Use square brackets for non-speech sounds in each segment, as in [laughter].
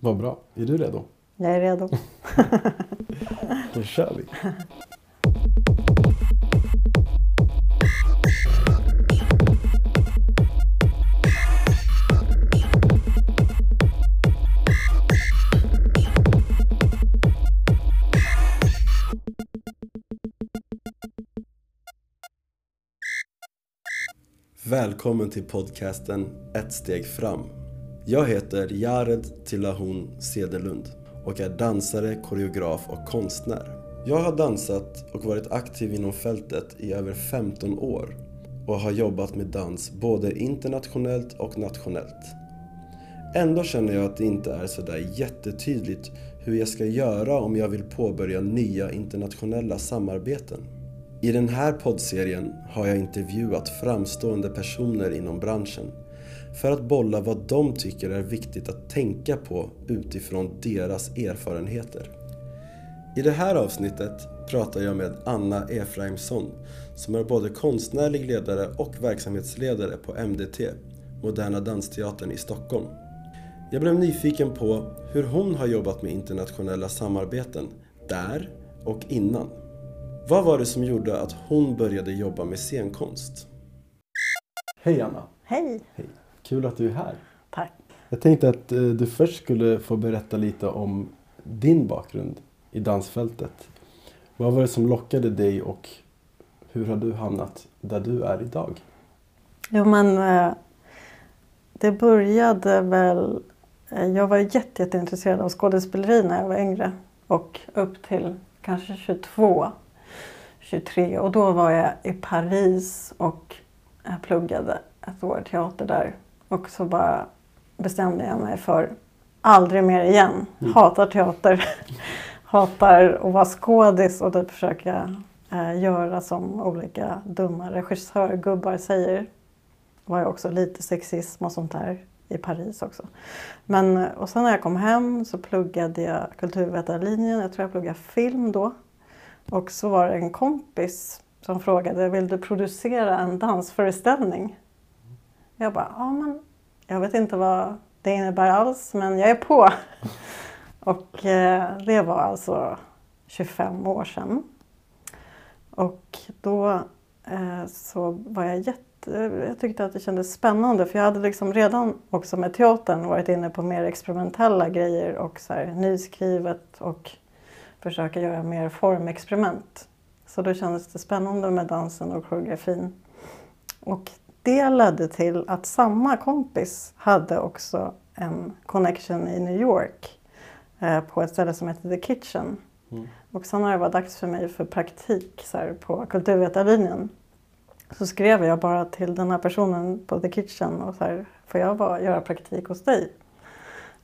Vad bra. Är du redo? Jag är redo. [laughs] Då kör vi. Välkommen till podcasten Ett steg fram. Jag heter Jared Tillahun Sedelund och är dansare, koreograf och konstnär. Jag har dansat och varit aktiv inom fältet i över 15 år och har jobbat med dans både internationellt och nationellt. Ändå känner jag att det inte är sådär jättetydligt hur jag ska göra om jag vill påbörja nya internationella samarbeten. I den här poddserien har jag intervjuat framstående personer inom branschen för att bolla vad de tycker är viktigt att tänka på utifrån deras erfarenheter. I det här avsnittet pratar jag med Anna Efraimsson som är både konstnärlig ledare och verksamhetsledare på MDT, Moderna Dansteatern i Stockholm. Jag blev nyfiken på hur hon har jobbat med internationella samarbeten där och innan. Vad var det som gjorde att hon började jobba med scenkonst? Hej Anna! Hej! Hej! Kul att du är här. Tack. Jag tänkte att eh, du först skulle få berätta lite om din bakgrund i dansfältet. Vad var det som lockade dig och hur har du hamnat där du är idag? Jo men eh, det började väl... eh, Jag var jätte, jätteintresserad av skådespeleri när jag var yngre. Och upp till kanske 22, 23. Och då var jag i Paris och jag pluggade ett år teater där. Och så bara bestämde jag mig för aldrig mer igen. Hatar teater. [laughs] Hatar att vara skådis och typ försöka eh, göra som olika dumma regissörgubbar säger. Det var ju också lite sexism och sånt där i Paris också. Men, eh, och sen när jag kom hem så pluggade jag kulturvetarlinjen. Jag tror jag pluggade film då. Och så var det en kompis som frågade, vill du producera en dansföreställning? Jag bara, ja men jag vet inte vad det innebär alls, men jag är på. [laughs] Och eh, det var alltså 25 år sedan. Och då eh, så var jag jätte... Jag tyckte att det kändes spännande för jag hade liksom redan också med teatern varit inne på mer experimentella grejer och så här, nyskrivet och försöka göra mer formexperiment. Så då kändes det spännande med dansen och koreografin. Och det ledde till att samma kompis hade också en connection i New York eh, på ett ställe som heter The Kitchen. Mm. Och sen när det var dags för mig för praktik så här, på kulturvetarlinjen så skrev jag bara till den här personen på The Kitchen och så här, får jag bara göra praktik hos dig?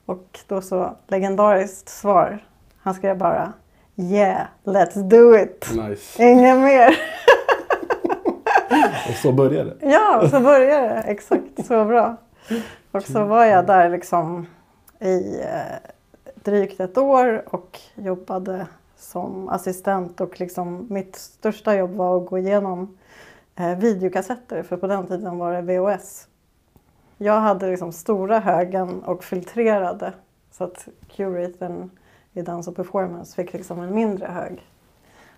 Och då så legendariskt svar. Han skrev bara Yeah, let's do it! Nice. Inget mer. [laughs] Och så började det. Ja, och så började det. Exakt, så bra. Och så var jag där liksom i eh, drygt ett år och jobbade som assistent och liksom mitt största jobb var att gå igenom eh, videokassetter för på den tiden var det VHS. Jag hade liksom stora högen och filtrerade så att curatorn i dans och performance fick liksom en mindre hög.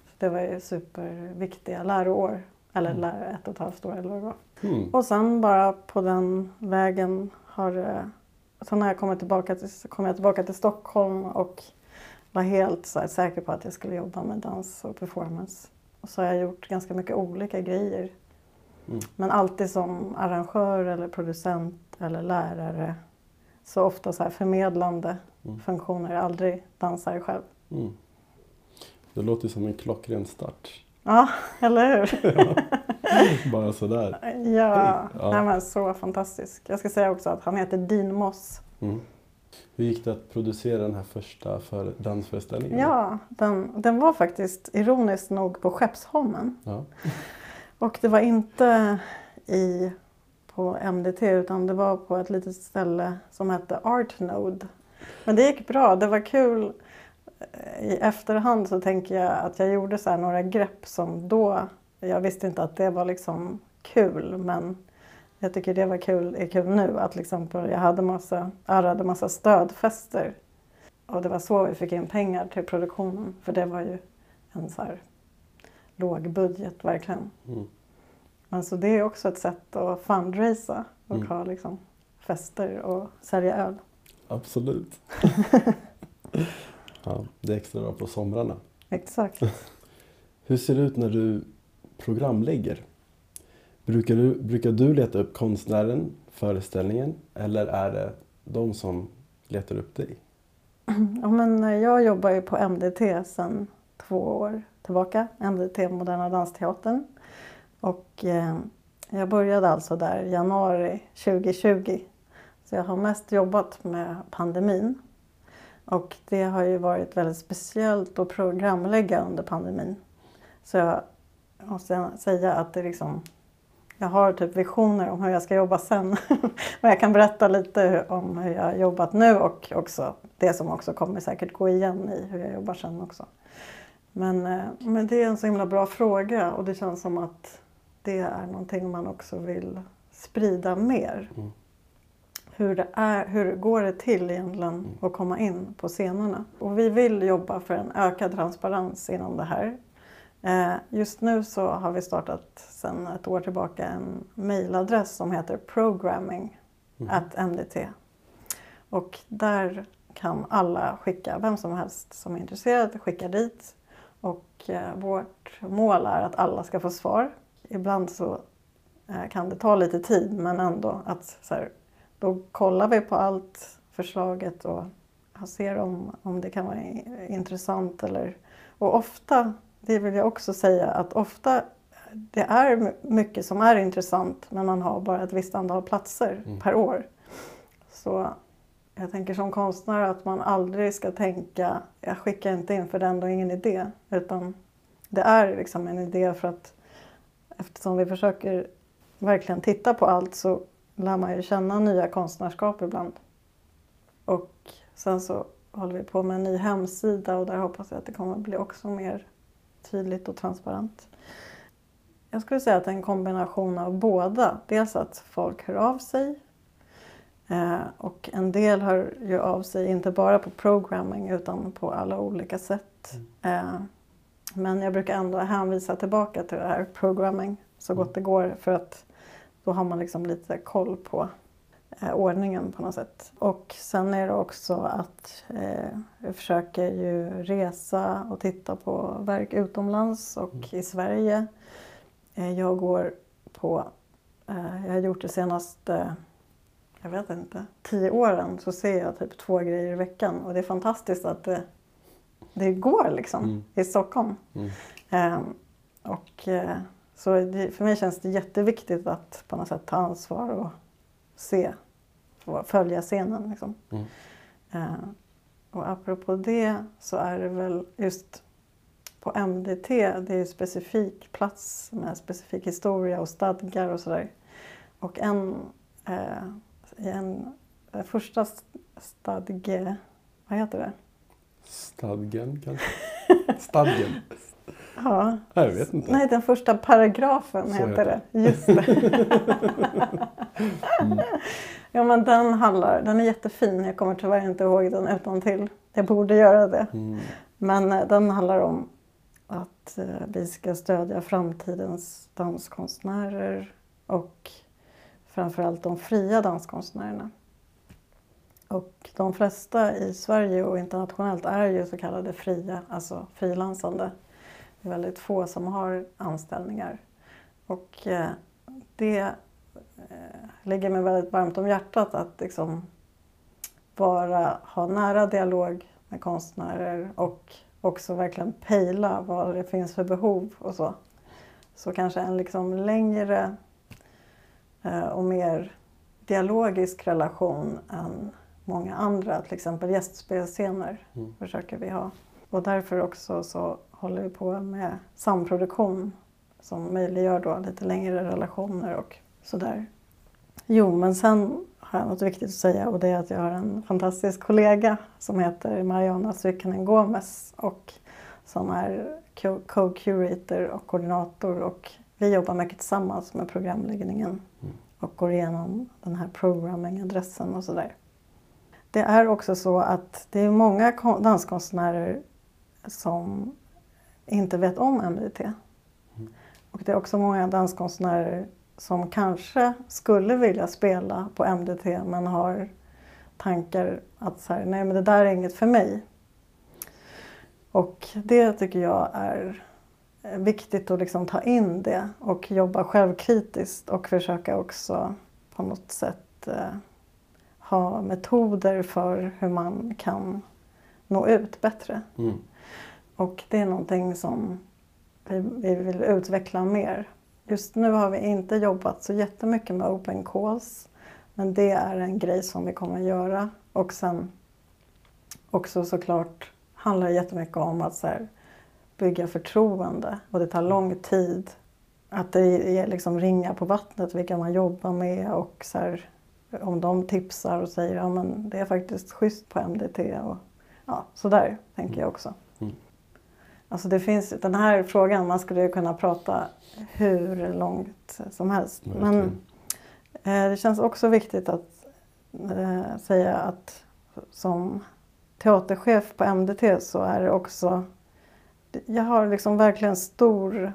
Så det var ju superviktiga läroår. Eller läro ett och ett halvt år eller vad det var. Mm. Och sen bara på den vägen har eh, Sen när jag kom tillbaka till, kom jag tillbaka till Stockholm och var helt så säker på att jag skulle jobba med dans och performance. Och så har jag gjort ganska mycket olika grejer. Mm. Men alltid som arrangör eller producent eller lärare. Så ofta så här förmedlande Mm. funktioner, aldrig dansare själv. Mm. Det låter som en klockren start. Ja, eller hur? [laughs] Bara sådär. Ja, Ja. Nej, men så fantastisk. Jag ska säga också att han heter Dean Moss. Mm. Hur gick det att producera den här första för dansföreställningen? Ja, den, den var faktiskt ironiskt nog på Skeppsholmen. ja. Och det var inte i, på MDT utan det var på ett litet ställe som hette Art Node. Men det gick bra, det var kul. I efterhand så tänker jag att jag gjorde så några grepp som då, jag visste inte att det var liksom kul men jag tycker det var kul, är kul nu att liksom jag hade massa, arrade massa stödfester och det var så vi fick in pengar till produktionen. För det var ju en så här låg budget verkligen. Mm. Men så det är också ett sätt att fundraisa och Mm. ha liksom fester och sälja öl. Absolut. [laughs] ja, det är extra bra på somrarna. Exakt. [laughs] Hur ser det ut när du programlägger? Brukar du, brukar du leta upp konstnären, föreställningen eller är det de som letar upp dig? [clears throat] Ja, men eh, jag jobbar ju på MDT sedan två år tillbaka. MDT Moderna Dansteatern. Och eh, jag började alltså där januari 2020. Så jag har mest jobbat med pandemin. Och det har ju varit väldigt speciellt att programlägga under pandemin. Så jag måste säga att det liksom jag har typ visioner om hur jag ska jobba sen. [laughs] Men jag kan berätta lite om hur jag har jobbat nu och också det som också kommer säkert gå igen i hur jag jobbar sen också. Men, eh, men det är en så himla bra fråga och det känns som att det är någonting man också vill sprida mer. Mm. Hur, det är, hur går det till egentligen att komma in på scenerna? Och vi vill jobba för en ökad transparens inom det här. Eh, Just nu så har vi startat sedan ett år tillbaka en mejladress som heter programming Mm. at MDT. Och där kan alla skicka, vem som helst som är intresserad, skicka dit. Och eh, vårt mål är att alla ska få svar. Ibland så eh, kan det ta lite tid men ändå att så här, då kollar vi på allt förslaget och ser om, om det kan vara intressant eller och ofta, det vill jag också säga, att ofta det är my- mycket som är intressant men man har bara ett visst antal platser Mm. per år. Så jag tänker som konstnär att man aldrig ska tänka jag skickar inte in för det är ändå ingen idé. Utan det är liksom en idé för att eftersom vi försöker verkligen titta på allt så lär man ju känna nya konstnärskap ibland. Och sen så håller vi på med en ny hemsida och där hoppas jag att det kommer bli också mer tydligt och transparent. Jag skulle säga att det är en kombination av båda. Dels att folk hör av sig eh, och en del hör ju av sig inte bara på programming utan på alla olika sätt. Eh, men jag brukar ändå hänvisa tillbaka till det här programming så gott det går för att då har man liksom lite koll på eh, ordningen på något sätt. Och sen är det också att eh, jag försöker ju resa och titta på verk utomlands och i Sverige. Eh, jag går på, eh, jag har gjort det senaste, jag vet inte, tio åren så ser jag typ två grejer i veckan och det är fantastiskt att det, det går liksom Mm. i Stockholm. Mm. Eh, och eh, så det, för mig känns det jätteviktigt att på något sätt ta ansvar och se, och följa scenen. Liksom. Mm. Eh, och apropå det så är det väl just på MDT, det är ju specifik plats med specifik historia och stadgar och sådär. Och en, eh, i en eh, första st- stadge, vad heter det? Stadgen kanske? [laughs] Stadgen? Ja, Nej, jag vet inte. Nej, den första paragrafen Så heter heter det. Just det. [laughs] ja, men den handlar, den är jättefin. Jag kommer tyvärr inte ihåg den utan till. Jag borde göra det. Mm. Men eh, den handlar om att eh, vi ska stödja framtidens danskonstnärer och framförallt de fria danskonstnärerna. Och de flesta i Sverige och internationellt är ju så kallade fria, alltså frilansande. Det är väldigt få som har anställningar. Och eh, det eh, ligger mig väldigt varmt om hjärtat att liksom bara ha nära dialog med konstnärer och också verkligen pejla vad det finns för behov och så. Så kanske en liksom längre eh, och mer dialogisk relation än många andra, till exempel gästspelscener Mm. försöker vi ha. Och därför också så håller vi på med samproduktion som möjliggör då lite längre relationer och sådär. Jo, men sen har jag något viktigt att säga och det är att jag har en fantastisk kollega som heter Mariana Sykkanen Gomez och som är co- co-curator och koordinator och vi jobbar mycket tillsammans med programläggningen Mm. och går igenom den här programming-adressen och sådär. det är också så att det är många danskonstnärer som inte vet om MDT. Mm. Och det är också många danskonstnärer som kanske skulle vilja spela på MDT men har tankar att så här, nej men det där är inget för mig. Och det tycker jag är viktigt att liksom ta in det och jobba självkritiskt och försöka också på något sätt eh, ha metoder för hur man kan nå ut bättre. Mm. Och det är någonting som vi, vi, vill utveckla mer. Just nu har vi inte jobbat så jättemycket med open calls. Men det är en grej som vi kommer att göra. Och sen också såklart handlar det jättemycket om att så här, bygga förtroende. Och det tar lång tid. Att det är liksom ringa på vattnet vilka man jobbar med och så här, om de tipsar och säger att ja, det är faktiskt schysst på MDT. Och, ja, så där tänker jag också. Alltså det finns den här frågan, man skulle kunna prata hur långt som helst. Men eh, det känns också viktigt att eh, säga att som teaterchef på MDT så är det också... Jag har liksom verkligen stor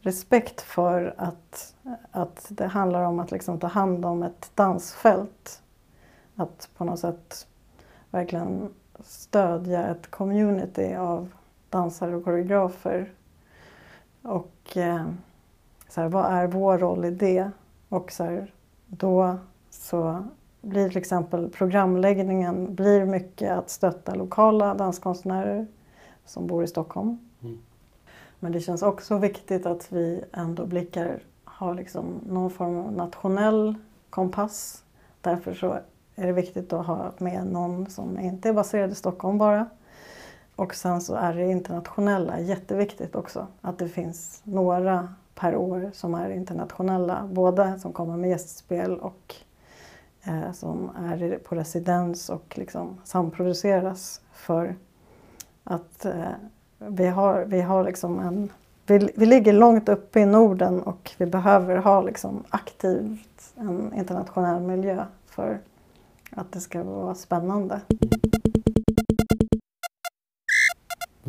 respekt för att, att det handlar om att liksom ta hand om ett dansfält. Att på något sätt verkligen stödja ett community av dansare och koreografer. Och eh, så här, vad är vår roll i det? Och så här, då så blir till exempel programläggningen blir mycket att stötta lokala danskonstnärer som bor i Stockholm. Mm. Men det känns också viktigt att vi ändå blickar, har liksom någon form av nationell kompass. Därför så är det viktigt att ha med någon som inte är baserad i Stockholm bara. Och sen så är det internationella jätteviktigt också. Att det finns några per år som är internationella. Både som kommer med gästspel och eh, som är på residens och liksom samproduceras. För att eh, vi har, vi har liksom en... Vi, vi ligger långt uppe i Norden och vi behöver ha liksom aktivt en internationell miljö för att det ska vara spännande.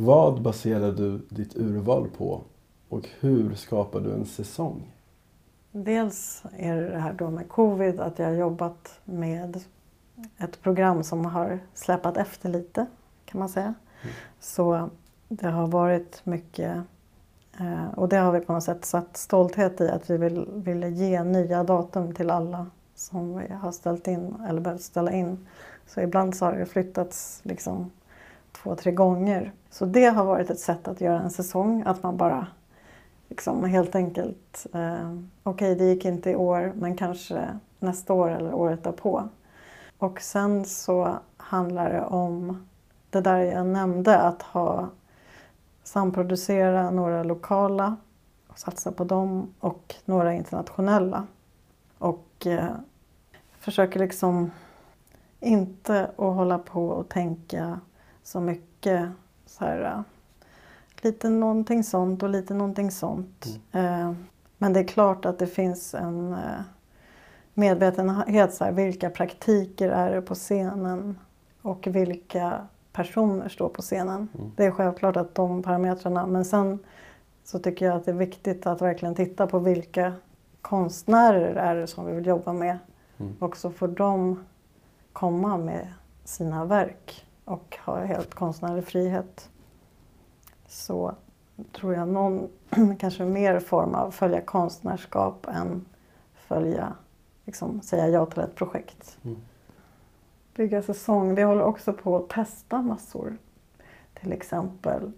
Vad baserar du ditt urval på och hur skapar du en säsong? Dels är det det här då med covid, att jag har jobbat med ett program som har släpat efter lite, kan man säga. Mm. Så det har varit mycket, eh, och det har vi på något sätt satt stolthet i, att vi vill, ville ge nya datum till alla som vi har ställt in eller behövt ställa in. Så ibland så har det flyttats liksom två, tre gånger. Så det har varit ett sätt att göra en säsong, att man bara liksom helt enkelt, eh, okej okay, det gick inte i år men kanske nästa år eller året därpå. Och sen så handlar det om det där jag nämnde, att ha samproducera några lokala och satsa på dem och några internationella. Och eh, försöker liksom inte att hålla på och tänka så mycket så här, äh, lite någonting sånt och lite någonting sånt. Mm. Eh, men det är klart att det finns en eh, medvetenhet. Så här, vilka praktiker är det på scenen och vilka personer står på scenen. Mm. Det är självklart att de parametrarna. Men sen så tycker jag att det är viktigt att verkligen titta på vilka konstnärer är det som vi vill jobba med. Mm. Och så får de komma med sina verk och har helt konstnärlig frihet så tror jag någon [clears throat] kanske mer form av följa konstnärskap än följa, liksom, säga ja till ett projekt. Mm. Bygga säsong. Vi håller också på att testa massor. Till exempel,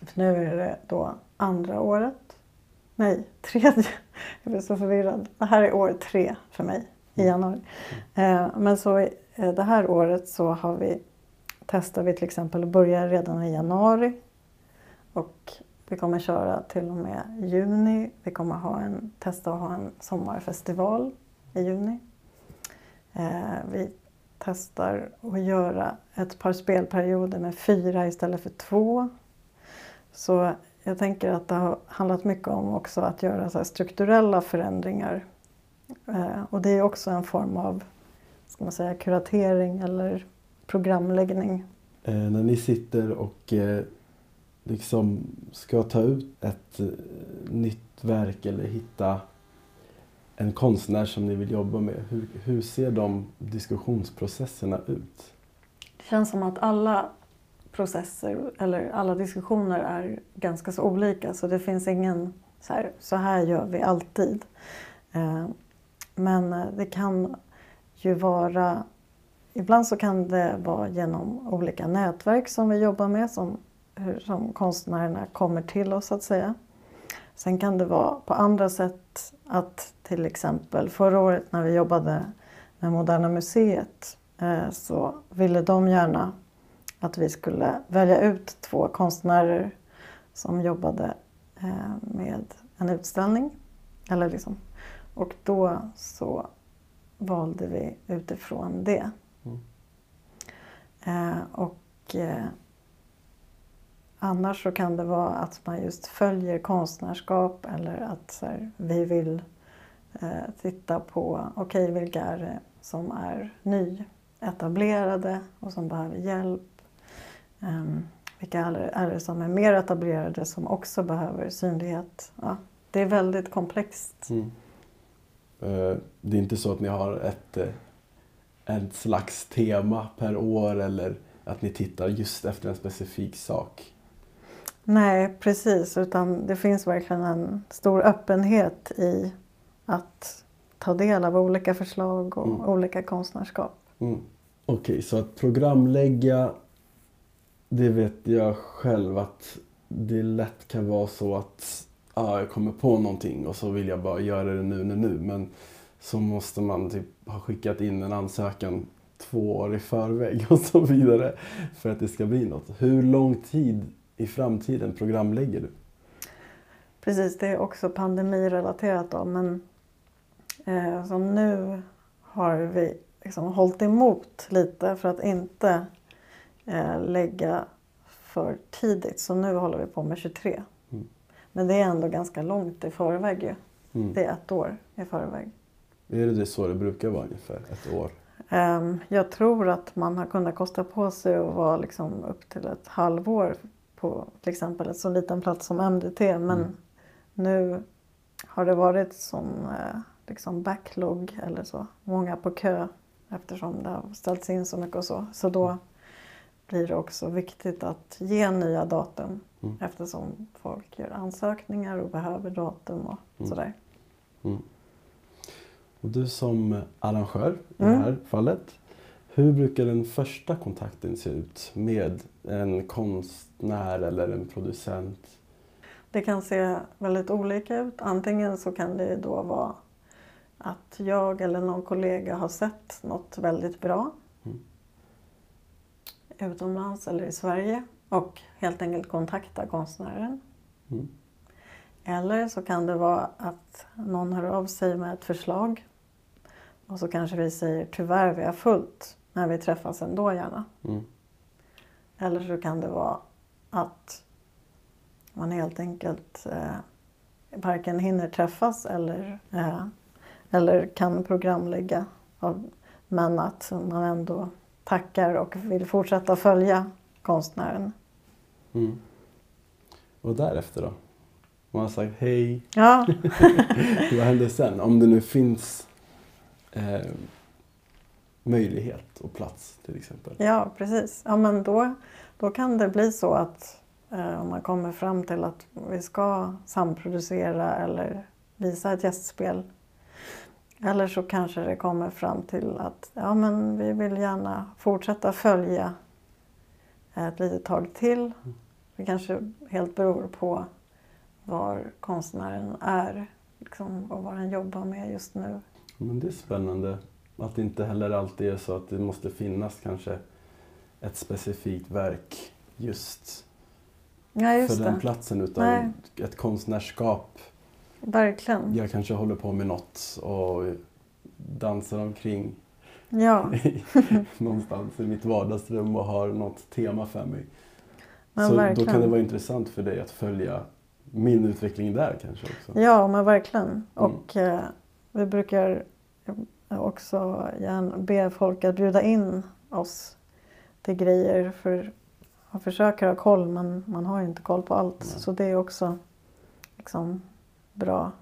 för nu är det då andra året. Nej, tredje. [laughs] Jag blir så förvirrad. Det här är år tre för mig i mm. januari. Mm. Men så Eh, det här året så har vi, testar vi till exempel att börja redan i januari. Och vi kommer köra till och med juni. Vi kommer ha en, testa att ha en sommarfestival i juni. Eh, vi testar att göra ett par spelperioder med fyra istället för två. Så jag tänker att det har handlat mycket om också att göra så strukturella förändringar. Eh, och det är också en form av ska man säga, kuratering eller programläggning. Eh, när ni sitter och eh, liksom ska ta ut ett eh, nytt verk eller hitta en konstnär som ni vill jobba med. Hur, hur ser de diskussionsprocesserna ut? Det känns som att alla processer eller alla diskussioner är ganska så olika så det finns ingen så här, så här gör vi alltid. Eh, men eh, det kan ju vara Ibland så kan det vara genom olika nätverk som vi jobbar med som, som konstnärerna kommer till oss så att säga. Sen kan det vara på andra sätt att till exempel förra året när vi jobbade med Moderna Museet eh, så ville de gärna att vi skulle välja ut två konstnärer som jobbade eh, med en utställning. Eller liksom. Och då så valde vi utifrån det. Mm. Eh, och eh, annars så kan det vara att man just följer konstnärskap eller att så här, vi vill eh, titta på, okej okay, vilka är det som är nyetablerade och som behöver hjälp? Um, vilka är det som är mer etablerade som också behöver synlighet? Ja, det är väldigt komplext. Mm. Uh, det är inte så att ni har ett, eh, ett slags tema per år eller att ni tittar just efter en specifik sak? Nej, precis. Utan det finns verkligen en stor öppenhet i att ta del av olika förslag och mm. olika konstnärskap. Mm. Okej, okay, så att programlägga, det vet jag själv att det lätt kan vara så att ah, jag kommer på någonting och så vill jag bara göra det nu, nu, nu. Men så måste man typ ha skickat in en ansökan två år i förväg [laughs] och så vidare för att det ska bli något. Hur lång tid i framtiden programlägger du? Precis, det är också pandemirelaterat då men eh, som nu har vi liksom hållit emot lite för att inte eh, lägga för tidigt. Så nu håller vi på med 23. Men det är ändå ganska långt i förväg ju. Mm. Det är ett år i förväg. Är det så det brukar vara ungefär? Ett år? Um, jag tror att man har kunnat kosta på sig att vara liksom upp till ett halvår på till exempel en så liten plats som MDT. Men mm. nu har det varit som eh, liksom backlog eller så. Många på kö eftersom det har ställts in så mycket och så. Så då mm. blir det också viktigt att ge nya datum mm. eftersom folk gör ansökningar och behöver datum och mm. sådär. Mm. Och du som arrangör i det mm. här fallet, hur brukar den första kontakten se ut med en konstnär eller en producent? Det kan se väldigt olika ut. Antingen så kan det då vara att jag eller någon kollega har sett något väldigt bra mm. utomlands eller i Sverige och helt enkelt kontaktar konstnären. Mm. Eller så kan det vara att någon hör av sig med ett förslag och så kanske vi säger tyvärr vi har fullt men vi träffas ändå gärna. Mm. Eller så kan det vara att man helt enkelt eh, varken hinner träffas eller, eh, eller kan programlägga. Men att man ändå tackar och vill fortsätta följa konstnären. Mm. Och därefter då? Man har sagt hej. Ja. [laughs] Vad händer sen? Om det nu finns eh, möjlighet och plats till exempel. Ja, precis. Ja, men då, då kan det bli så att eh, om man kommer fram till att vi ska samproducera eller visa ett gästspel. Eller så kanske det kommer fram till att ja, men vi vill gärna fortsätta följa ett litet tag till. Det kanske helt beror på var konstnären är liksom, och vad han jobbar med just nu. Men det är spännande. Att det inte heller alltid är så att det måste finnas kanske ett specifikt verk just, ja, just för det. den platsen utan Nej. ett konstnärskap. Verkligen. Jag kanske håller på med något och dansar omkring ja. [laughs] någonstans i mitt vardagsrum och har något tema för mig. Men så verkligen. då kan det vara intressant för dig att följa min utveckling där kanske också. Ja, men verkligen. Mm. Och eh, vi brukar också gärna be folk att bjuda in oss till grejer. För man försöker ha koll men man har ju inte koll på allt. Nej. Så det är också liksom bra.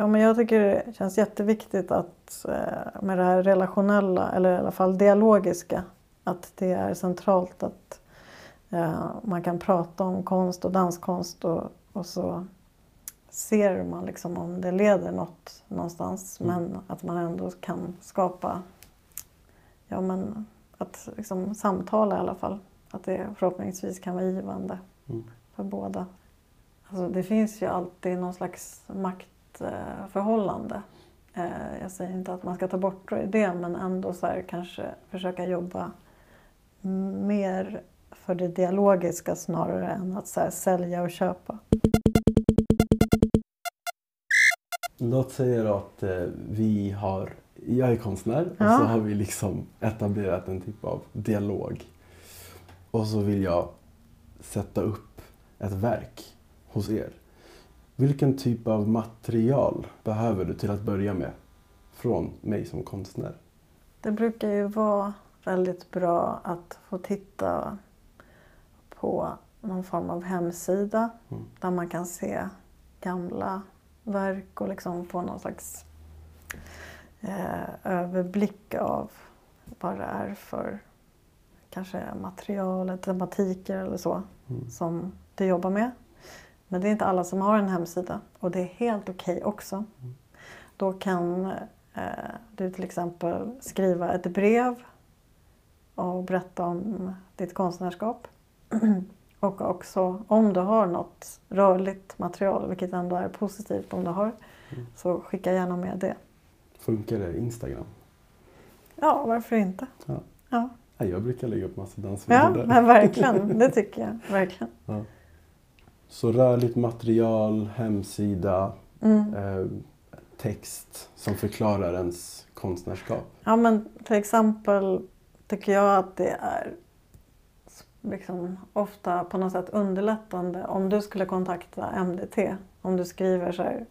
Ja, men jag tycker det känns jätteviktigt att eh, med det här relationella, eller i alla fall dialogiska, att det är centralt att eh, man kan prata om konst och danskonst och, och så ser man liksom om det leder något någonstans. Mm. Men att man ändå kan skapa, ja men att liksom samtala i alla fall. Att det förhoppningsvis kan vara givande Mm. för båda. Alltså, det finns ju alltid någon slags maktförhållande. Eh, jag säger inte att man ska ta bort det men ändå så här, kanske försöka jobba mer för det dialogiska snarare än att så här, sälja och köpa. Låt säga att eh, vi har, jag är konstnär och Ja. så har vi liksom etablerat en typ av dialog. Och så vill jag sätta upp ett verk hos er. Vilken typ av material behöver du till att börja med från mig som konstnär? Det brukar ju vara väldigt bra att få titta på någon form av hemsida Mm. där man kan se gamla verk och liksom få någon slags eh, överblick av vad det är för kanske material eller tematiker eller så Mm. som du jobbar med. Men det är inte alla som har en hemsida och det är helt okej också. Mm. Då kan eh, du till exempel skriva ett brev och berätta om ditt konstnärskap. [clears throat] och också om du har något rörligt material, vilket ändå är positivt om du har, Mm. så skicka gärna med det. Funkar det Instagram? Ja, varför inte? Ja. Ja, Ja, Jag brukar lägga upp massa dansvideor ja där. men verkligen. [laughs] Det tycker jag. Verkligen. Ja. Så rörligt material, hemsida, Mm. eh, text som förklarar ens konstnärskap. Ja, men till exempel tycker jag att det är liksom ofta på något sätt underlättande om du skulle kontakta MDT. Om du skriver så här.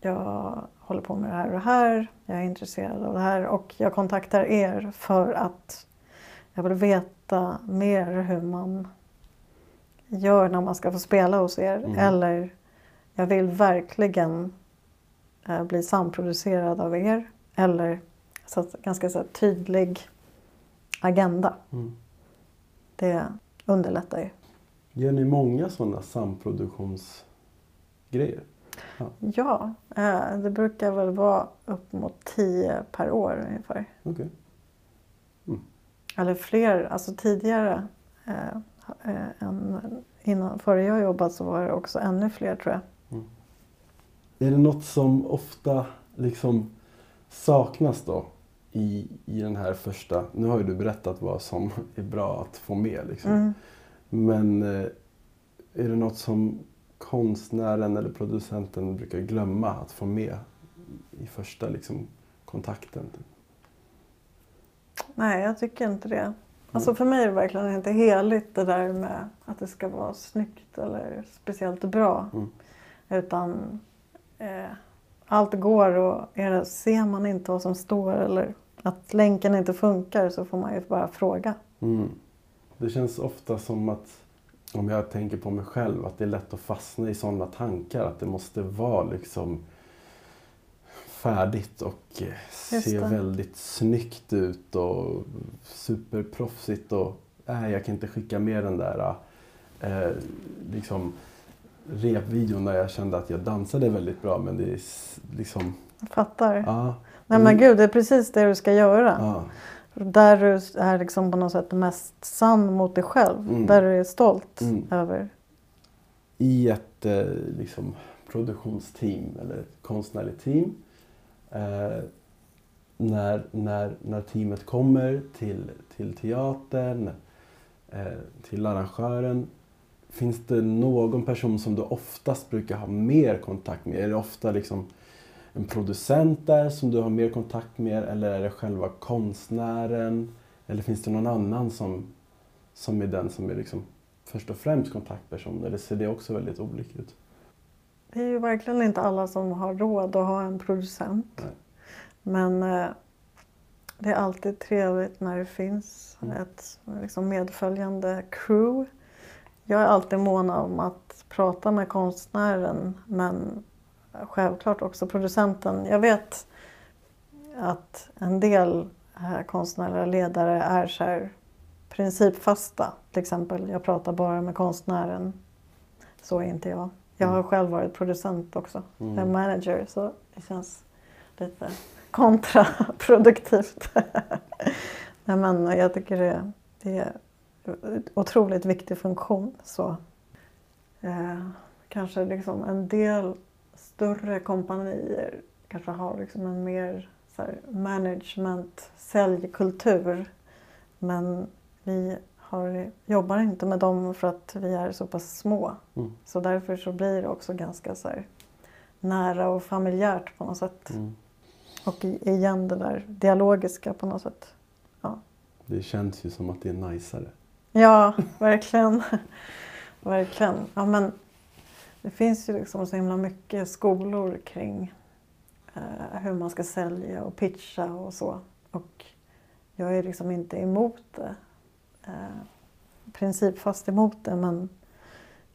Jag håller på med det här och det här. Jag är intresserad av det här och jag kontaktar er för att jag vill veta mer hur man gör när man ska få spela hos er. Mm. Eller jag vill verkligen eh, bli samproducerad av er. Eller så att, ganska så här, tydlig agenda. Mm. Det underlättar ju. Gör ni många sådana samproduktionsgrejer? Ja, eh, det brukar väl vara upp mot tio per år ungefär. Okej. Eller fler. Alltså tidigare, eh, än, innan, före jag jobbat så var det också ännu fler tror jag. Är det något som ofta liksom saknas då i, i den här första... Nu har ju du berättat vad som [laughs] är bra att få med. Liksom. Mm. Men eh, är det något som konstnären eller producenten brukar glömma att få med i första liksom, kontakten? Nej, jag tycker inte det. Alltså för mig är det verkligen inte heligt det där med att det ska vara snyggt eller speciellt bra. Mm. Utan eh, allt går och det, ser man inte vad som står eller att länken inte funkar så får man ju bara fråga. Mm. Det känns ofta som att, om jag tänker på mig själv, att det är lätt att fastna i sådana tankar. Att det måste vara liksom färdigt och eh, Just se det. väldigt snyggt ut och superproffsigt. Och nej, jag kan inte skicka med den där eh, liksom repvideon där jag kände att jag dansade väldigt bra. Men det är liksom, Jag fattar. ja. Nej men gud, det är precis det du ska göra. ja. Där du är liksom på något sätt mest sann mot dig själv. Mm. Där du är stolt Mm. över. i ett eh, liksom, produktionsteam eller ett konstnärligt team. Eh, när, när, när teamet kommer till, till teatern, eh, till arrangören. Finns det någon person som du oftast brukar ha mer kontakt med? Är det ofta liksom en producent där som du har mer kontakt med eller är det själva konstnären? Eller finns det någon annan som, som är den som är liksom först och främst kontaktperson? Eller ser det också väldigt olika ut? Det är ju verkligen inte alla som har råd att ha en producent. Nej. Men eh, det är alltid trevligt när det finns Mm. ett liksom, medföljande crew. Jag är alltid mån om att prata med konstnären men självklart också producenten. Jag vet att en del eh, konstnärliga ledare är så här principfasta. Till exempel, jag pratar bara med konstnären. Så är inte jag. Jag har Mm. själv varit producent också. Mm. Manager så det känns lite [laughs] kontraproduktivt. [laughs] Nej, men jag tycker det, det är en otroligt viktig funktion. Så, eh, kanske liksom en del större kompanier kanske har liksom en mer så här, management, säljkultur. Men vi har, jobbar inte med dem för att vi är så pass små. Mm. Så därför så blir det också ganska så nära och familjärt på något sätt. Mm. Och igen det där dialogiska på något sätt. Det känns ju som att det är najsare. Ja, verkligen. [laughs] verkligen. Ja, men det finns ju liksom så himla mycket skolor kring eh, hur man ska sälja och pitcha och så. Och jag är liksom inte emot det. Eh, principfast emot det men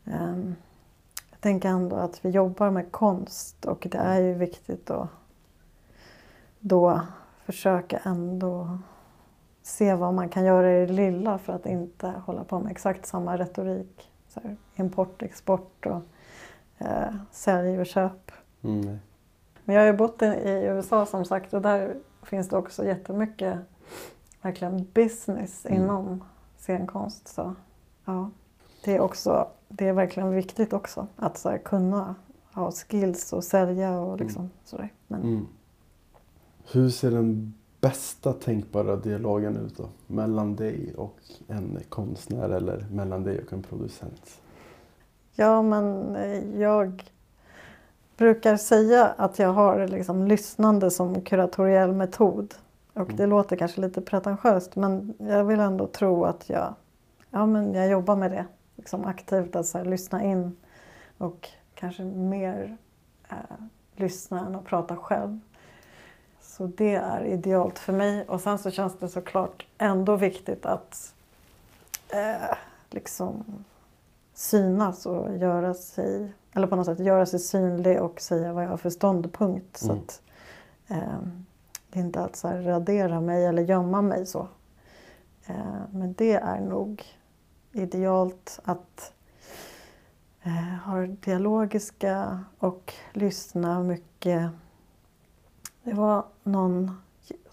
ehm, jag tänker ändå att vi jobbar med konst och det är ju viktigt att då försöka ändå se vad man kan göra i det lilla för att inte hålla på med exakt samma retorik. Så här, import, export och eh, sälj och köp. Mm. Men jag har ju bott i, i USA som sagt och där finns det också jättemycket verkligen business Mm. inom scenkonst. Så, ja. det, är också, det är verkligen viktigt också att så här, kunna ha skills och sälja och liksom sådär. Men, Mm. Hur ser den bästa tänkbara dialogen ut då? Mellan dig och en konstnär eller mellan dig och en producent? Ja, men eh, jag brukar säga att jag har liksom lyssnande som kuratoriell metod. Och det Mm. låter kanske lite pretentiöst men jag vill ändå tro att jag, ja, men jag jobbar med det liksom aktivt. Att så här, lyssna in och kanske mer eh, lyssna än att prata själv. Så det är idealt för mig. Och sen så känns det såklart ändå viktigt att eh, liksom synas och göra sig, eller på något sätt göra sig synlig och säga vad jag har för ståndpunkt. Så Mm. att eh, det är inte att så här radera mig eller gömma mig så. Eh, men det är nog idealt att eh, ha dialogiska och lyssna mycket. Det var någon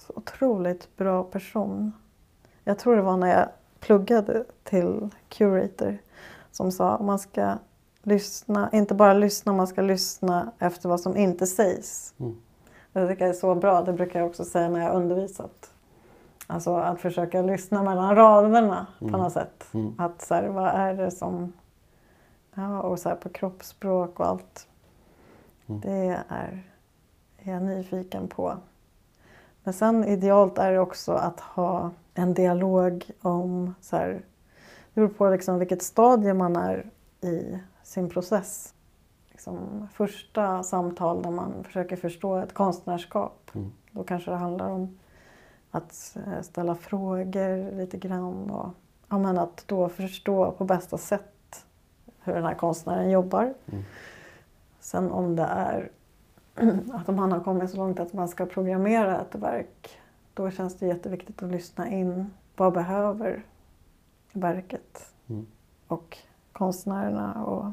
otroligt bra person. Jag tror det var när jag pluggade till curator som sa att man ska lyssna, inte bara lyssna, man ska lyssna efter vad som inte sägs. Mm. Det tycker jag är så bra. Det brukar jag också säga när jag undervisat. Alltså att försöka lyssna mellan raderna på Mm. något sätt. Mm. Att så här, vad är det som... Ja, och så här på kroppsspråk och allt. Mm. Det är, är jag nyfiken på. Men sen idealt är det också att ha en dialog om så här, det beror på liksom vilket stadie man är i sin process. Liksom första samtal där man försöker förstå ett konstnärskap. Mm. Då kanske det handlar om att eh, ställa frågor lite grann och ja, men att då förstå på bästa sätt hur den här konstnären jobbar. Mm. Sen om det är [clears throat] att man har kommit så långt att man ska programmera ett verk då känns det jätteviktigt att lyssna in. Vad behöver verket Mm. och konstnärerna? Och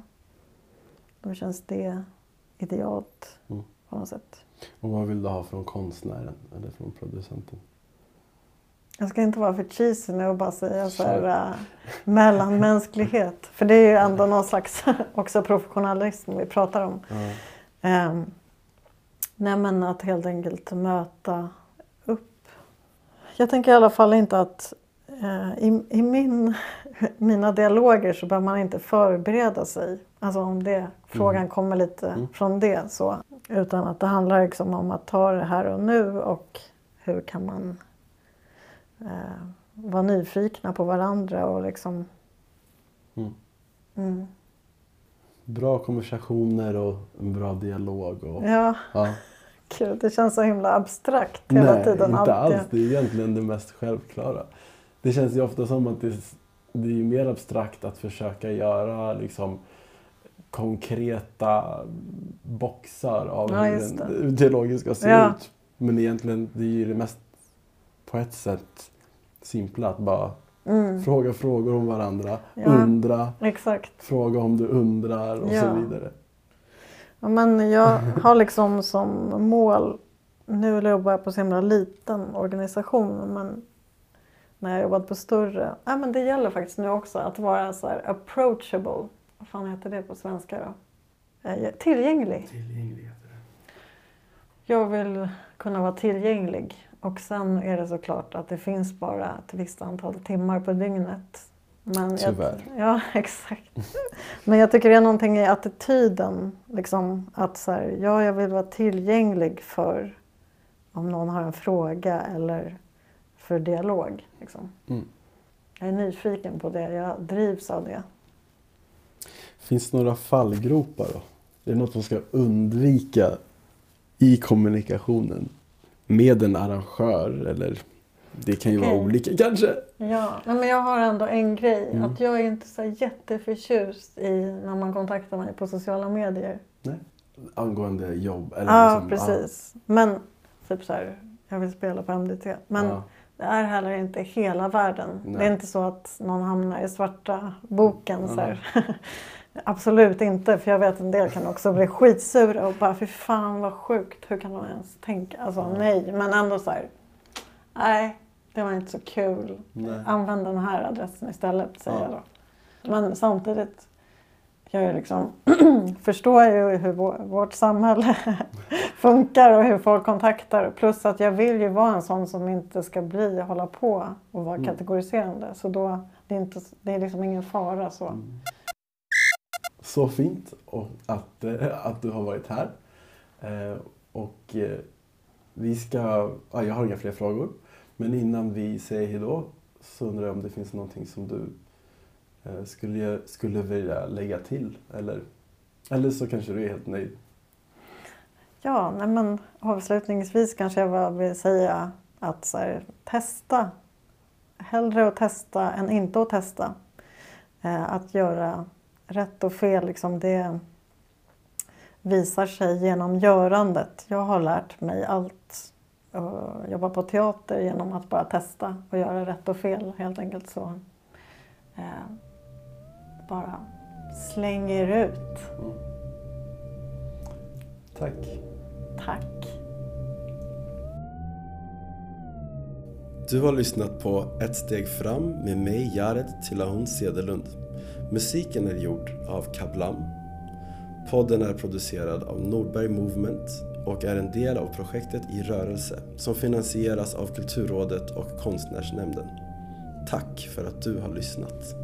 då känns det idealt Mm. på något sätt. Och vad vill du ha från konstnären eller från producenten? Jag ska inte vara för cheesy nu och bara säga så här, äh, mellanmänsklighet. För det är ju ändå någon slags [laughs] också professionalism vi pratar om. Ja. Ehm, nej men att helt enkelt möta upp. Jag tänker i alla fall inte att i, i min, mina dialoger så behöver man inte förbereda sig. Alltså om det, frågan kommer lite Mm. från det så. Utan att det handlar liksom om att ta det här och nu och hur kan man eh, vara nyfikna på varandra och liksom Mm. mm. Bra konversationer och en bra dialog. Och, Ja, ja. [laughs] Gud, det känns så himla abstrakt hela Nej, tiden. inte alltid. alls. Det är egentligen det mest självklara. Det känns ju ofta som att det, det är mer abstrakt att försöka göra liksom konkreta boxar av Ja, hur den teologiska ser Ja. ut. Men egentligen, det är ju det mest på ett sätt simpla att bara Mm, fråga frågor om varandra, Ja. undra, exakt. fråga om du undrar och så vidare. Men jag [laughs] har liksom som mål, nu jobbar jag på så himla liten organisation men när jag jobbat på större, ja, men det gäller faktiskt nu också att vara så här approachable. Vad fan heter det på svenska då? Eh, Tillgänglig. Tillgänglighet. Jag vill kunna vara tillgänglig och sen är det såklart att det finns bara ett visst antal timmar på dygnet. Men jag, Tyvärr. ja, [laughs] exakt. Men jag tycker det är någonting i attityden. Liksom, att så här, ja, jag vill vara tillgänglig för om någon har en fråga eller för dialog. Liksom. Mm. Jag är nyfiken på det, jag drivs av det. Finns det några fallgropar då? Är det något man ska undvika i kommunikationen? Med en arrangör eller det kan ju vara Okej. olika kanske? Ja, nej, men jag har ändå en grej. Mm. Att jag är inte så jätteförtjust i när man kontaktar mig på sociala medier. Angående jobb? Eller Ja, liksom, precis. Men typ så här, jag vill spela på MDT. Men ja. Det är heller inte hela världen. Nej. Det är inte så att någon hamnar i svarta boken. Så här. [laughs] Absolut inte, för jag vet en del kan också bli skitsura och bara fy fan vad sjukt, hur kan de ens tänka? Alltså nej, men ändå så här. Nej, det var inte så kul. Nej. Använd den här adressen istället, säger Ja. jag då. Men samtidigt, jag är liksom, [clears throat] förstår ju hur vår, vårt samhälle [laughs] funkar och hur folk kontaktar. Plus att jag vill ju vara en sån som inte ska bli, hålla på och vara Mm. kategoriserande. Så då, det är, inte, det är liksom ingen fara så. Mm. Så fint och att, eh, att du har varit här. Eh, och eh, vi ska, ja, jag har inga fler frågor. Men innan vi säger hejdå så undrar jag om det finns någonting som du Eh, skulle, skulle vilja lägga till. Eller, eller så kanske du är helt nöjd. Ja, nej men avslutningsvis kanske jag bara vill säga att så här, testa. Hellre att testa än inte att testa. Eh, att göra rätt och fel, liksom det visar sig genom görandet. Jag har lärt mig allt. Och jobba på teater genom att bara testa och göra rätt och fel helt enkelt. Så eh, bara slänger ut. Mm. Tack. Tack. Du har lyssnat på Ett steg fram med mig, Jared Tillahun Cederlund. Musiken är gjord av Kablam. Podden är producerad av Nordberg Movement och är en del av projektet I rörelse som finansieras av Kulturrådet och Konstnärsnämnden. Tack för att du har lyssnat.